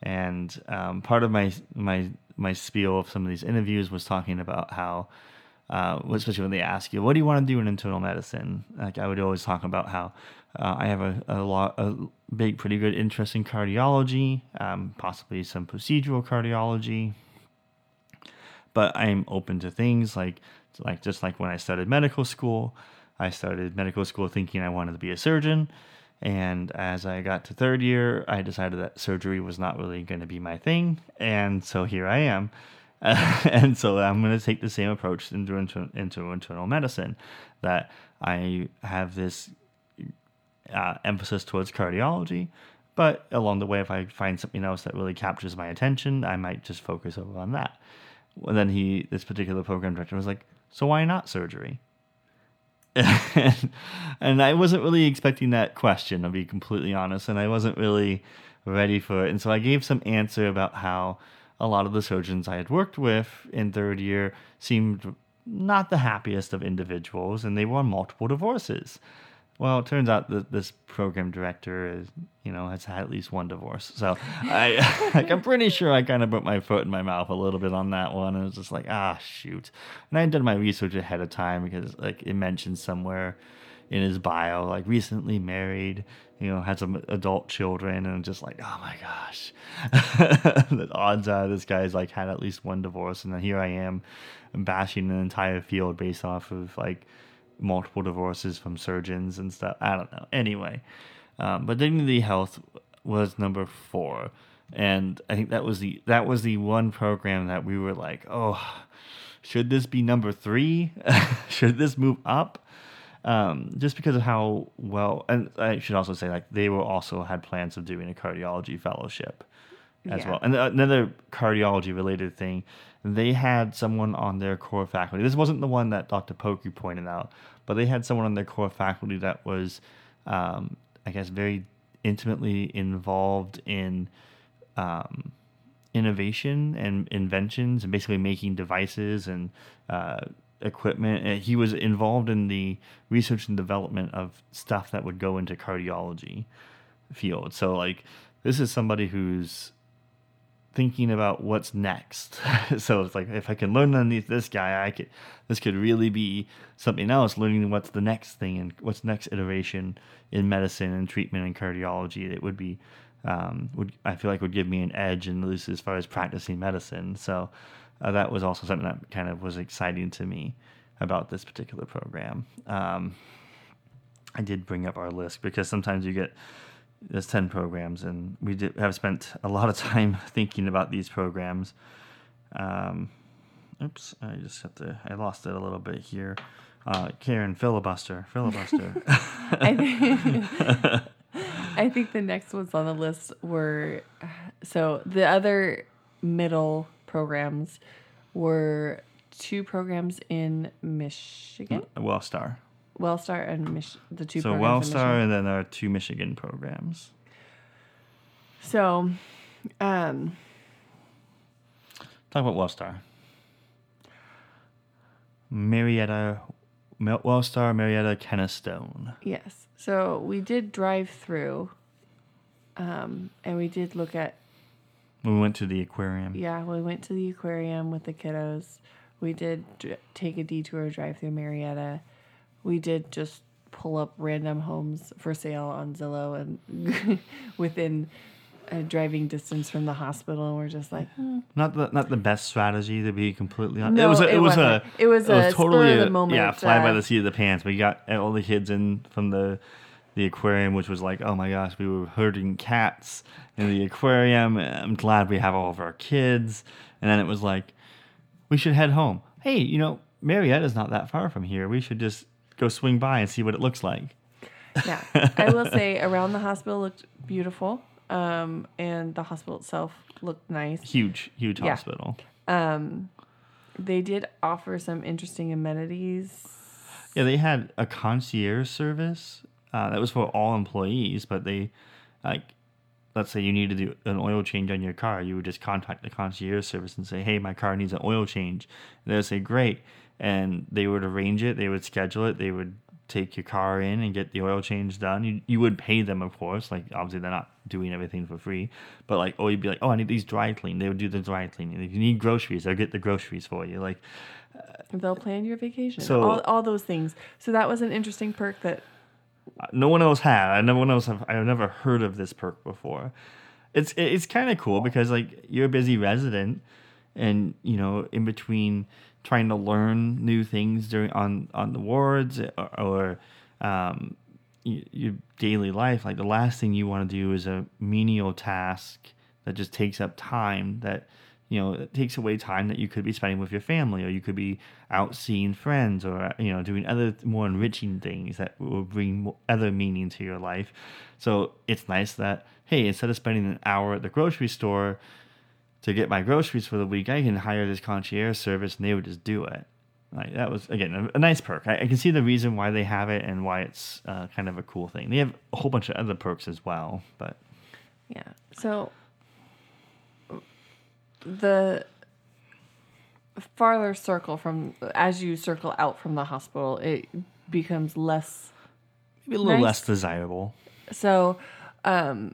and um, part of my my my spiel of some of these interviews was talking about how. Uh, especially when they ask you, "What do you want to do in internal medicine?" Like I would always talk about how uh, I have a, a lot, a big, pretty good interest in cardiology, um, possibly some procedural cardiology. But I'm open to things like, like just like when I started medical school, I started medical school thinking I wanted to be a surgeon, And as I got to third year, I decided that surgery was not really going to be my thing. And so here I am. [laughs] and so I'm going to take the same approach into, into, into internal medicine that I have this uh, emphasis towards cardiology. But along the way, if I find something else that really captures my attention, I might just focus over on that. And then he, this particular program director, was like, "So why not surgery?" and, [laughs] and I wasn't really expecting that question, I'll be completely honest, and I wasn't really ready for it. And so I gave some answer about how a lot of the surgeons I had worked with in third year seemed not the happiest of individuals, and they were on multiple divorces. Well, it turns out that this program director is, you know, has had at least one divorce. So [laughs] I, [laughs] like, I'm pretty sure I kind of put my foot in my mouth a little bit on that one. And it was just like, ah, shoot. And I did my research ahead of time because, like, it mentioned somewhere in his bio, like, recently married, you know, had some adult children, and just like, oh my gosh, [laughs] the odds are this guy's like had at least one divorce, and then here I am, bashing an entire field based off of like multiple divorces from surgeons and stuff. I don't know. Anyway, um, but dignity health was number four, and I think that was the that was the one program that we were like, oh, should this be number three? [laughs] should this move up? Um, just because of how well, and I should also say like they were also had plans of doing a cardiology fellowship as Yeah. well. And another cardiology related thing, they had someone on their core faculty. This wasn't the one that Dr. Poku pointed out, but they had someone on their core faculty that was, um, I guess, very intimately involved in um, innovation and inventions and basically making devices and uh, equipment. And he was involved in the research and development of stuff that would go into cardiology field. So like this is somebody who's thinking about what's next. [laughs] so it's like if I can learn underneath this guy, I could this could really be something else. Learning what's the next thing and what's next iteration in medicine and treatment and cardiology. It would be um, would I feel like would give me an edge in least as far as practicing medicine. So uh, that was also something that kind of was exciting to me about this particular program. Um, I did bring up our list because sometimes you get there's 10 programs and we did have spent a lot of [laughs] time thinking about these programs. Um, oops i just have to i lost it a little bit here. Uh, karen filibuster filibuster. [laughs] I think, [laughs] I think the next ones on the list were so the other middle programs were two programs in Michigan, wellstar Wellstar and Mich- the two. so wellstar and then our two michigan programs So, um, talk about wellstar marietta wellstar marietta kennestone yes. So we did drive through, um, and we did look at we went to the aquarium Yeah, we went to the aquarium with the kiddos. We did dr- take a detour drive through Marietta. We did just pull up random homes for sale on Zillow and [laughs] within a driving distance from the hospital. And we're just like, hmm. not the not the best strategy to be completely honest. No, it was a, it, it was a wasn't. It was a spur of the a- moment, yeah fly by uh, the seat of the pants. We got all the kids in from the the aquarium, which was like, oh my gosh, we were herding cats in the aquarium. I'm glad we have all of our kids. And then it was like, we should head home. Hey, you know, Marietta's not that far from here. We should just go swing by and see what it looks like. yeah. I will say around the hospital looked beautiful. Um, and the hospital itself looked nice. Huge, huge Yeah. hospital. They did offer some interesting amenities. Yeah, they had a concierge service uh, that was for all employees, but they, like, let's say you need to do an oil change on your car, you would just contact the concierge service and say, "Hey, my car needs an oil change." And they'll say, "Great," and they would arrange it, they would schedule it, they would take your car in and get the oil change done. You you would pay them, of course, like obviously they're not doing everything for free, but like, oh, you'd be like, "Oh, I need these dry clean." They would do the dry cleaning. If you need groceries, they'll get the groceries for you. Like, uh, They'll plan your vacation. So- all, all those things. So that was an interesting perk that uh, no one else had. I no one else have. I've never heard of this perk before. It's it's kind of cool because like you're a busy resident, and you know in between trying to learn new things during on on the wards or, or um, y- your daily life, like the last thing you want to do is a menial task that just takes up time that you know it takes away time that you could be spending with your family or you could be out seeing friends or you know doing other more enriching things that will bring other meaning to your life. So it's nice that hey instead of spending an hour at the grocery store to get my groceries for the week i can hire this concierge service and they would just do it like that was again a, a nice perk I, I can see the reason why they have it and why it's uh, kind of a cool thing they have a whole bunch of other perks as well but Yeah. So the farther circle from as you circle out from the hospital, it becomes less maybe a little Nice. less desirable so um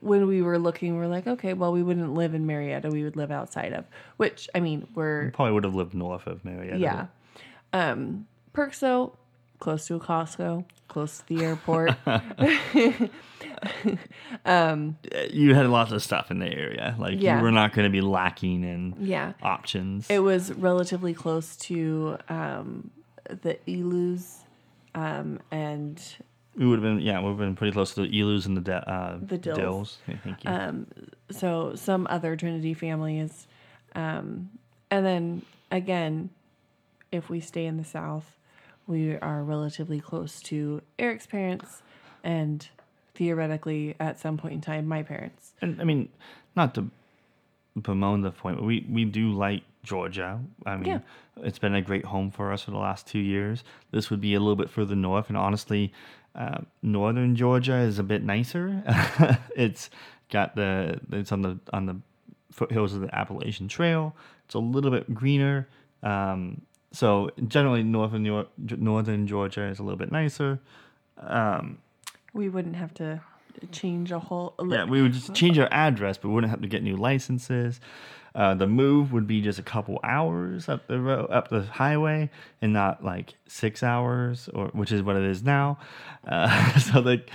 when we were looking, we're like, okay, well, we wouldn't live in Marietta. We would live outside of, which, I mean, we're, probably would have lived north of Marietta. yeah. Um, perks, though, close to a Costco, close to the airport. [laughs] um, you had lots of stuff in the area. Like Yeah. you were not going to be lacking in yeah. options. It was relatively close to um, the Elus um, and we would have been yeah, we would have been pretty close to the Elus and the de- uh, The Dills. Dills. Yeah, Thank you. so some other Trinity families. Um, and then again, if we stay in the South, we are relatively close to Eric's parents and theoretically at some point in time, my parents. and I mean, not to bemoan the point, but we we do like Georgia. I mean, Yeah. it's been a great home for us for the last two years. This would be a little bit further north, and honestly, uh, northern Georgia is a bit nicer. [laughs] it's got the it's on the on the foothills of the Appalachian Trail. It's a little bit greener. Um, so generally, northern Nor- northern Georgia is a little bit nicer. We wouldn't have to change a whole. Yeah, we would just change our address, but we wouldn't have to get new licenses. Uh, the move would be just a couple hours up the road, up the highway, and not like six hours, or which is what it is now. Uh, [laughs] so like,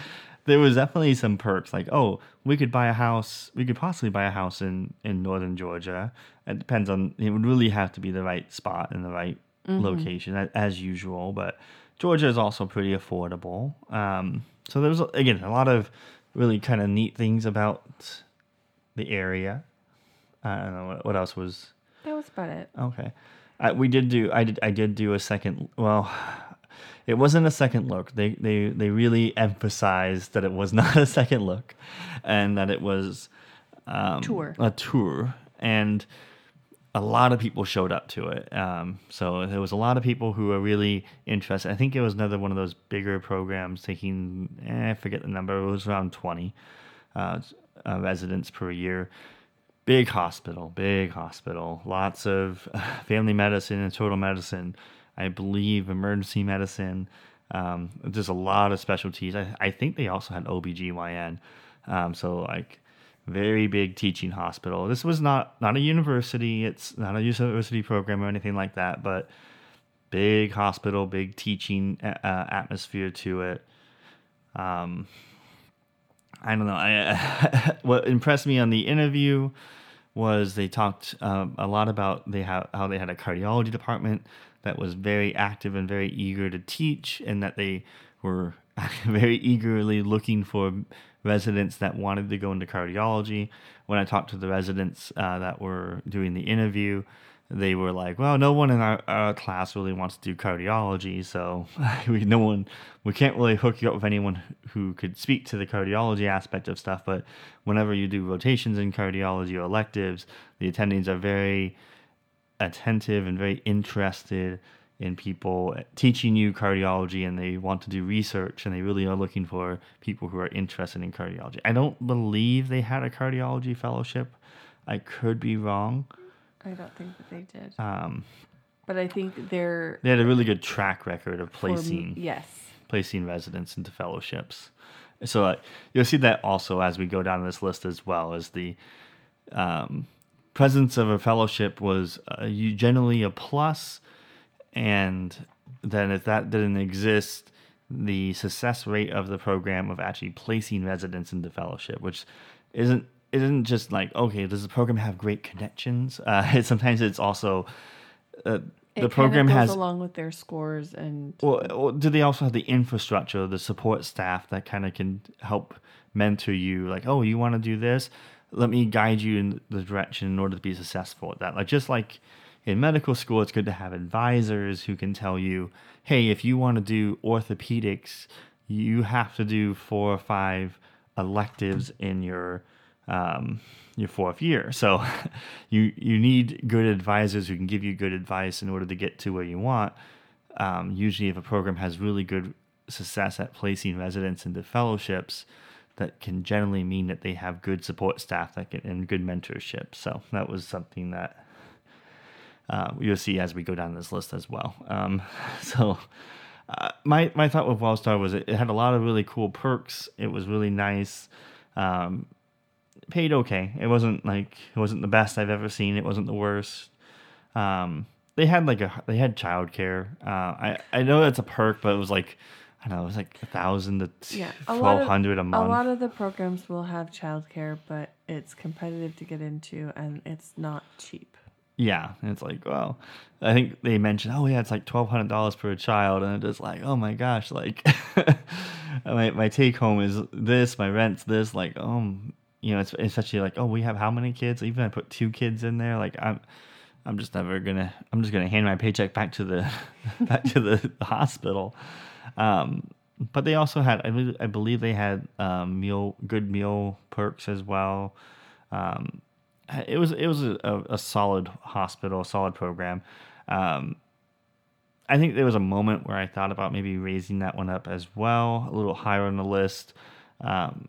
there was definitely some perks. Like, oh, we could buy a house. We could possibly buy a house in in northern Georgia. It depends on. It would really have to be the right spot and the right location, a- as usual. But Georgia is also pretty affordable. Um, so there's again a lot of really kind of neat things about the area. I don't know what, what else was That was about it. okay. I, we did do I did I did do a second. Well, it wasn't a second look. They they they really emphasized that it was [laughs] not a second look, and that it was um, Tour. a tour and a lot of people showed up to it. Um, so there was a lot of people who were really interested. I think it was another one of those bigger programs taking, eh, I forget the number, it was around 20 uh, uh, residents per year. Big hospital, big hospital, lots of [laughs] family medicine and total medicine. I believe emergency medicine. Um, there's a lot of specialties. I, I think they also had OBGYN. Um, so like very big teaching hospital. This was not not a university. It's not a university program or anything like that, but big hospital, big teaching uh, atmosphere to it. Um, I don't know. I [laughs] what impressed me on the interview was they talked um, a lot about they how how they had a cardiology department that was very active and very eager to teach, and that they were [laughs] very eagerly looking for residents that wanted to go into cardiology. When I talked to the residents uh, that were doing the interview, they were like, "Well, no one in our, our class really wants to do cardiology, so [laughs] we no one we can't really hook you up with anyone who could speak to the cardiology aspect of stuff. But whenever you do rotations in cardiology or electives, the attendings are very attentive and very interested in people teaching you cardiology and they want to do research and they really are looking for people who are interested in cardiology. I don't believe they had a cardiology fellowship. I could be wrong. I don't think that they did. Um, but I think they're. they had a really good track record of for- placing yes. placing residents into fellowships. So uh, you'll see that also as we go down this list as well as the um, presence of a fellowship was uh, generally a plus, and then if that didn't exist, the success rate of the program of actually placing residents into fellowship, which isn't isn't just like okay, does the program have great connections? Uh, [laughs] sometimes it's also uh, It the program has along with their scores and Well, well, do they also have the infrastructure, the support staff that kind of can help mentor you? Like, oh, you want to do this? Let me guide you in the direction in order to be successful at that. Like, just like in medical school, it's good to have advisors who can tell you, hey, if you want to do orthopedics, you have to do four or five electives in your um, your fourth year. So [laughs] you you need good advisors who can give you good advice in order to get to where you want. Um, usually, if a program has really good success at placing residents into fellowships, that can generally mean that they have good support staff that can, and good mentorship. So that was something that uh, you'll see as we go down this list as well. Um, [laughs] so. Uh, my my thought with Wellstar was it, it had a lot of really cool perks. It was really nice. Um, paid okay. It wasn't like it wasn't the best I've ever seen. It wasn't the worst. Um, they had like a they had childcare. Uh, I I know that's a perk, but it was like I don't know, it was like a thousand to yeah, twelve of- a A lot of the programs will have childcare, but it's competitive to get into and it's not cheap. yeah, and it's like well, I think they mentioned oh yeah, it's like twelve hundred dollars per child, and it's like oh my gosh, like [laughs] my my take home is this, my rent's this, like um, you know, it's especially like oh we have how many kids? Even I put two kids in there, like I'm. I'm just never gonna. I'm just gonna hand my paycheck back to the [laughs] back to the, the hospital. Um, but they also had, I believe, I believe they had um, meal, good meal perks as well. Um, it was it was a, a, solid hospital, solid program. Um, I think there was a moment where I thought about maybe raising that one up as well, a little higher on the list. Um,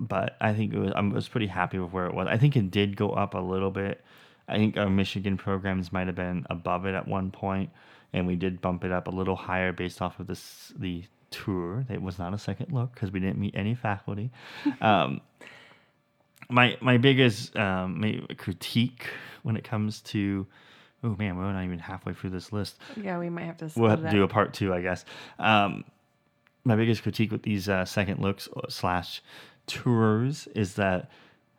but I think it was I was pretty happy with where it was. I think it did go up a little bit. I think our Michigan programs might have been above it at one point, and we did bump it up a little higher based off of this the tour. It was not a second look because we didn't meet any faculty. [laughs] um, my my biggest um, critique when it comes to oh man, we're not even halfway through this list Yeah, we might have to. we'll have to do a part two, I guess. Um, my biggest critique with these uh, second looks slash tours is that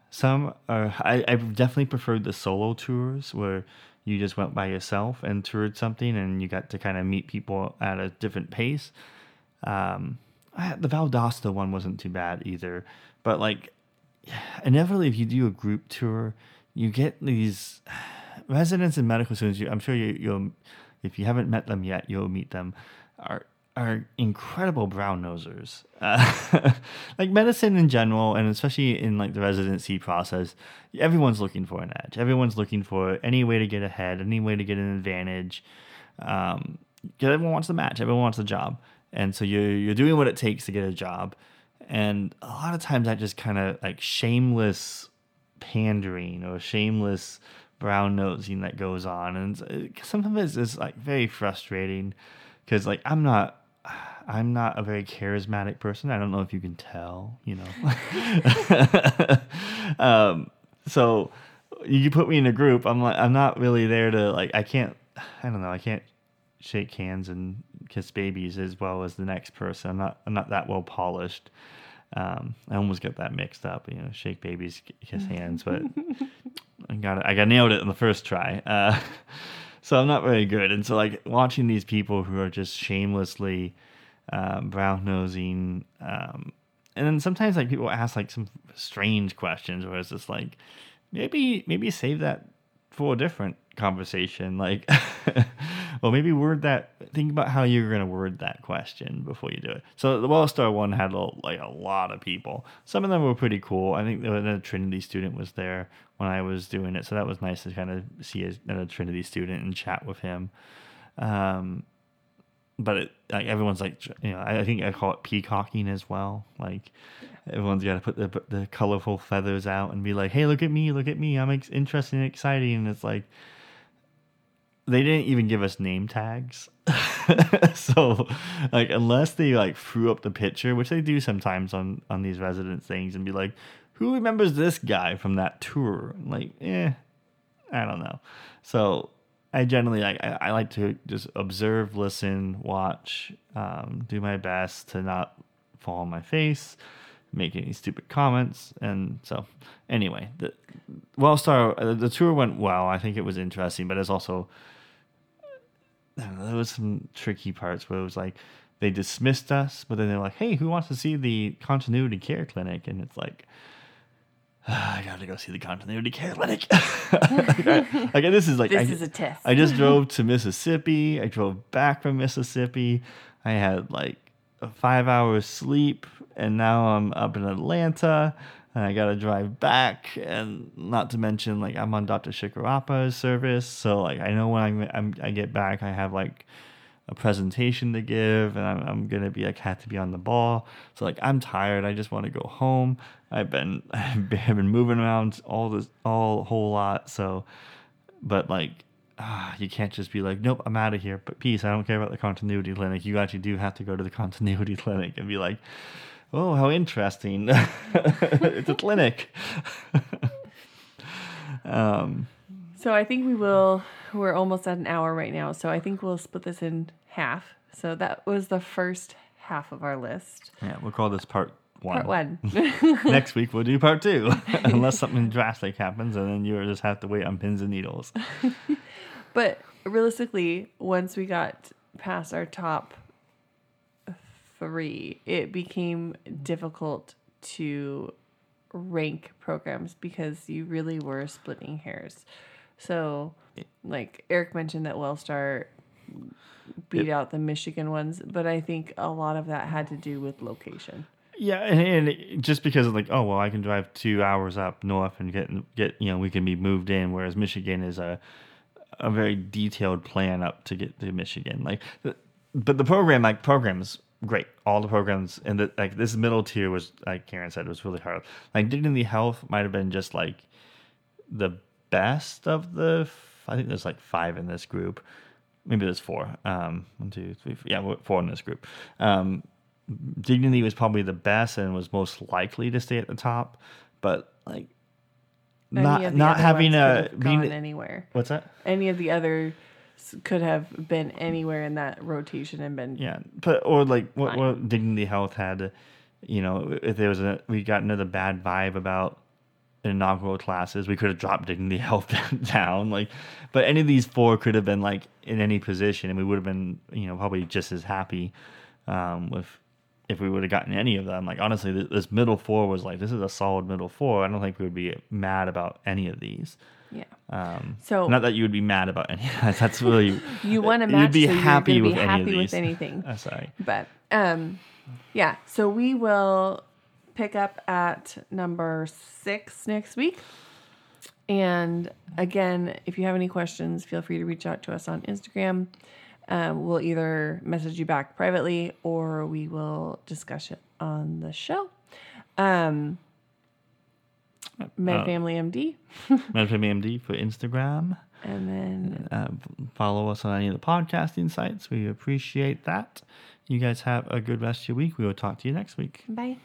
some are. I, I've definitely preferred the solo tours where you just went by yourself and toured something, and you got to kind of meet people at a different pace. Um, I- the Valdosta one wasn't too bad either, but like inevitably, if you do a group tour, you get these [sighs] residents and medical students. You, I'm sure you, you'll, if you haven't met them yet, you'll meet them. Are are incredible brown nosers. Uh, [laughs] like medicine in general, and especially in like the residency process, everyone's looking for an edge. Everyone's looking for any way to get ahead, any way to get an advantage. Um, everyone wants the match. Everyone wants the job, and so you're you're doing what it takes to get a job. And a lot of times that just kind of like shameless pandering or shameless brown nosing that goes on, and sometimes it's like very frustrating because like I'm not. I'm not a very charismatic person. I don't know if you can tell, you know. [laughs] um, so you put me in a group. I'm like, I'm not really there to like. I can't. I don't know. I can't shake hands and kiss babies as well as the next person. I'm not. I'm not that well polished. Um, I almost get that mixed up. You know, shake babies, kiss [laughs] hands, but I got it. I got nailed it in the first try. Uh, so I'm not very good. And so like watching these people who are just shamelessly um, brown nosing, um, and then sometimes like people ask like some strange questions where it's just like maybe maybe save that for a different conversation. Like, [laughs] well, maybe word that. Think about how you're gonna word that question before you do it. So the Wellstar one had a, like a lot of people. Some of them were pretty cool. I think the Trinity student was there when I was doing it, so that was nice to kind of see a, a Trinity student and chat with him. Um, but it, like everyone's like, you know, I, think I call it peacocking as well. Like everyone's got to put the the colorful feathers out and be like, "Hey, look at me, look at me! I'm ex- interesting and exciting." And it's like they didn't even give us name tags. [laughs] so like unless they like threw up the picture, which they do sometimes on on these resident things, and be like, "Who remembers this guy from that tour?" Like, eh, I don't know. So I generally like I, like to just observe, listen, watch, um, do my best to not fall on my face, make any stupid comments, and so anyway, the Wellstar uh, the tour went well. I think it was interesting, but it's also know, there was some tricky parts where it was like they dismissed us, but then they're like, "Hey, who wants to see the continuity care clinic?" And it's like, "Ah, [sighs] I gotta go see the continuity care clinic. like, [laughs] [laughs] like, this is like This I, is a test. I just drove to Mississippi. I drove back from Mississippi. I had like a five hours sleep, and now I'm up in Atlanta. And I gotta drive back, and not to mention like I'm on Dr. Shikarapa's service, so like I know when I'm, I'm I get back, I have like a presentation to give, and I'm, I'm gonna be like had to be on the ball. So like I'm tired. I just want to go home. [laughs] I've been I've been, moving around all this all whole lot. So, but like ah, you can't just be like, nope, I'm out of here. But peace, I don't care about the continuity clinic. You actually do have to go to the [laughs] continuity clinic and be like, oh, how interesting. [laughs] it's a clinic. um, So I think we will. We're almost at an hour right now, so I think we'll split this in half. So that was the first half of our list. yeah, we'll call this part one. Part one. [laughs] Next week we'll do part two, [laughs] unless something drastic happens, and then you just have to wait on pins and needles. [laughs] but realistically, once we got past our top three, it became difficult to rank programs because you really were splitting hairs. So, like Eric mentioned that Wellstar beat out the Michigan ones, but I think a lot of that had to do with location. Yeah, and, and just because of like, oh well, I can drive two hours up north and get get you know we can be moved in, whereas Michigan is a a very detailed plan up to get to Michigan. Like, but the program like programs great. All the programs and the like this middle tier was like Karen said was really hard. Like Dignity Health might have been just like the best of the. f- I think there's like five in this group. Maybe there's four. Um, one, two, three, four. Yeah, four in this group. Um, Dignity was probably the best and was most likely to stay at the top, but like Any not not having a being anywhere. what's that? Any of the other could have been anywhere in that rotation and been Yeah, but or like what, what Dignity Health had, you know, if there was a we got another bad vibe about inaugural classes, we could have dropped Dignity [laughs] Health down. Like, but any of these four could have been like in any position, and we would have been, you know, probably just as happy um, with if we would have gotten any of them. Like honestly, th- this middle four was like this is a solid middle four. I don't think we would be mad about any of these. yeah. Um, So- not that you would be mad about any. [laughs] That's really [laughs] You want to You'd be so happy with be any happy with anything. Uh, sorry. But um, yeah. So we will pick up at number six next week. And again, if you have any questions, feel free to reach out to us on Instagram. Um, we'll either message you back privately or we will discuss it on the show. Um, Med Uh, Family MD, [laughs] Medfam AMD for Instagram. and then Uh, follow us on any of the podcasting sites. We appreciate that. You guys have a good rest of your week. We will talk to you next week. bye.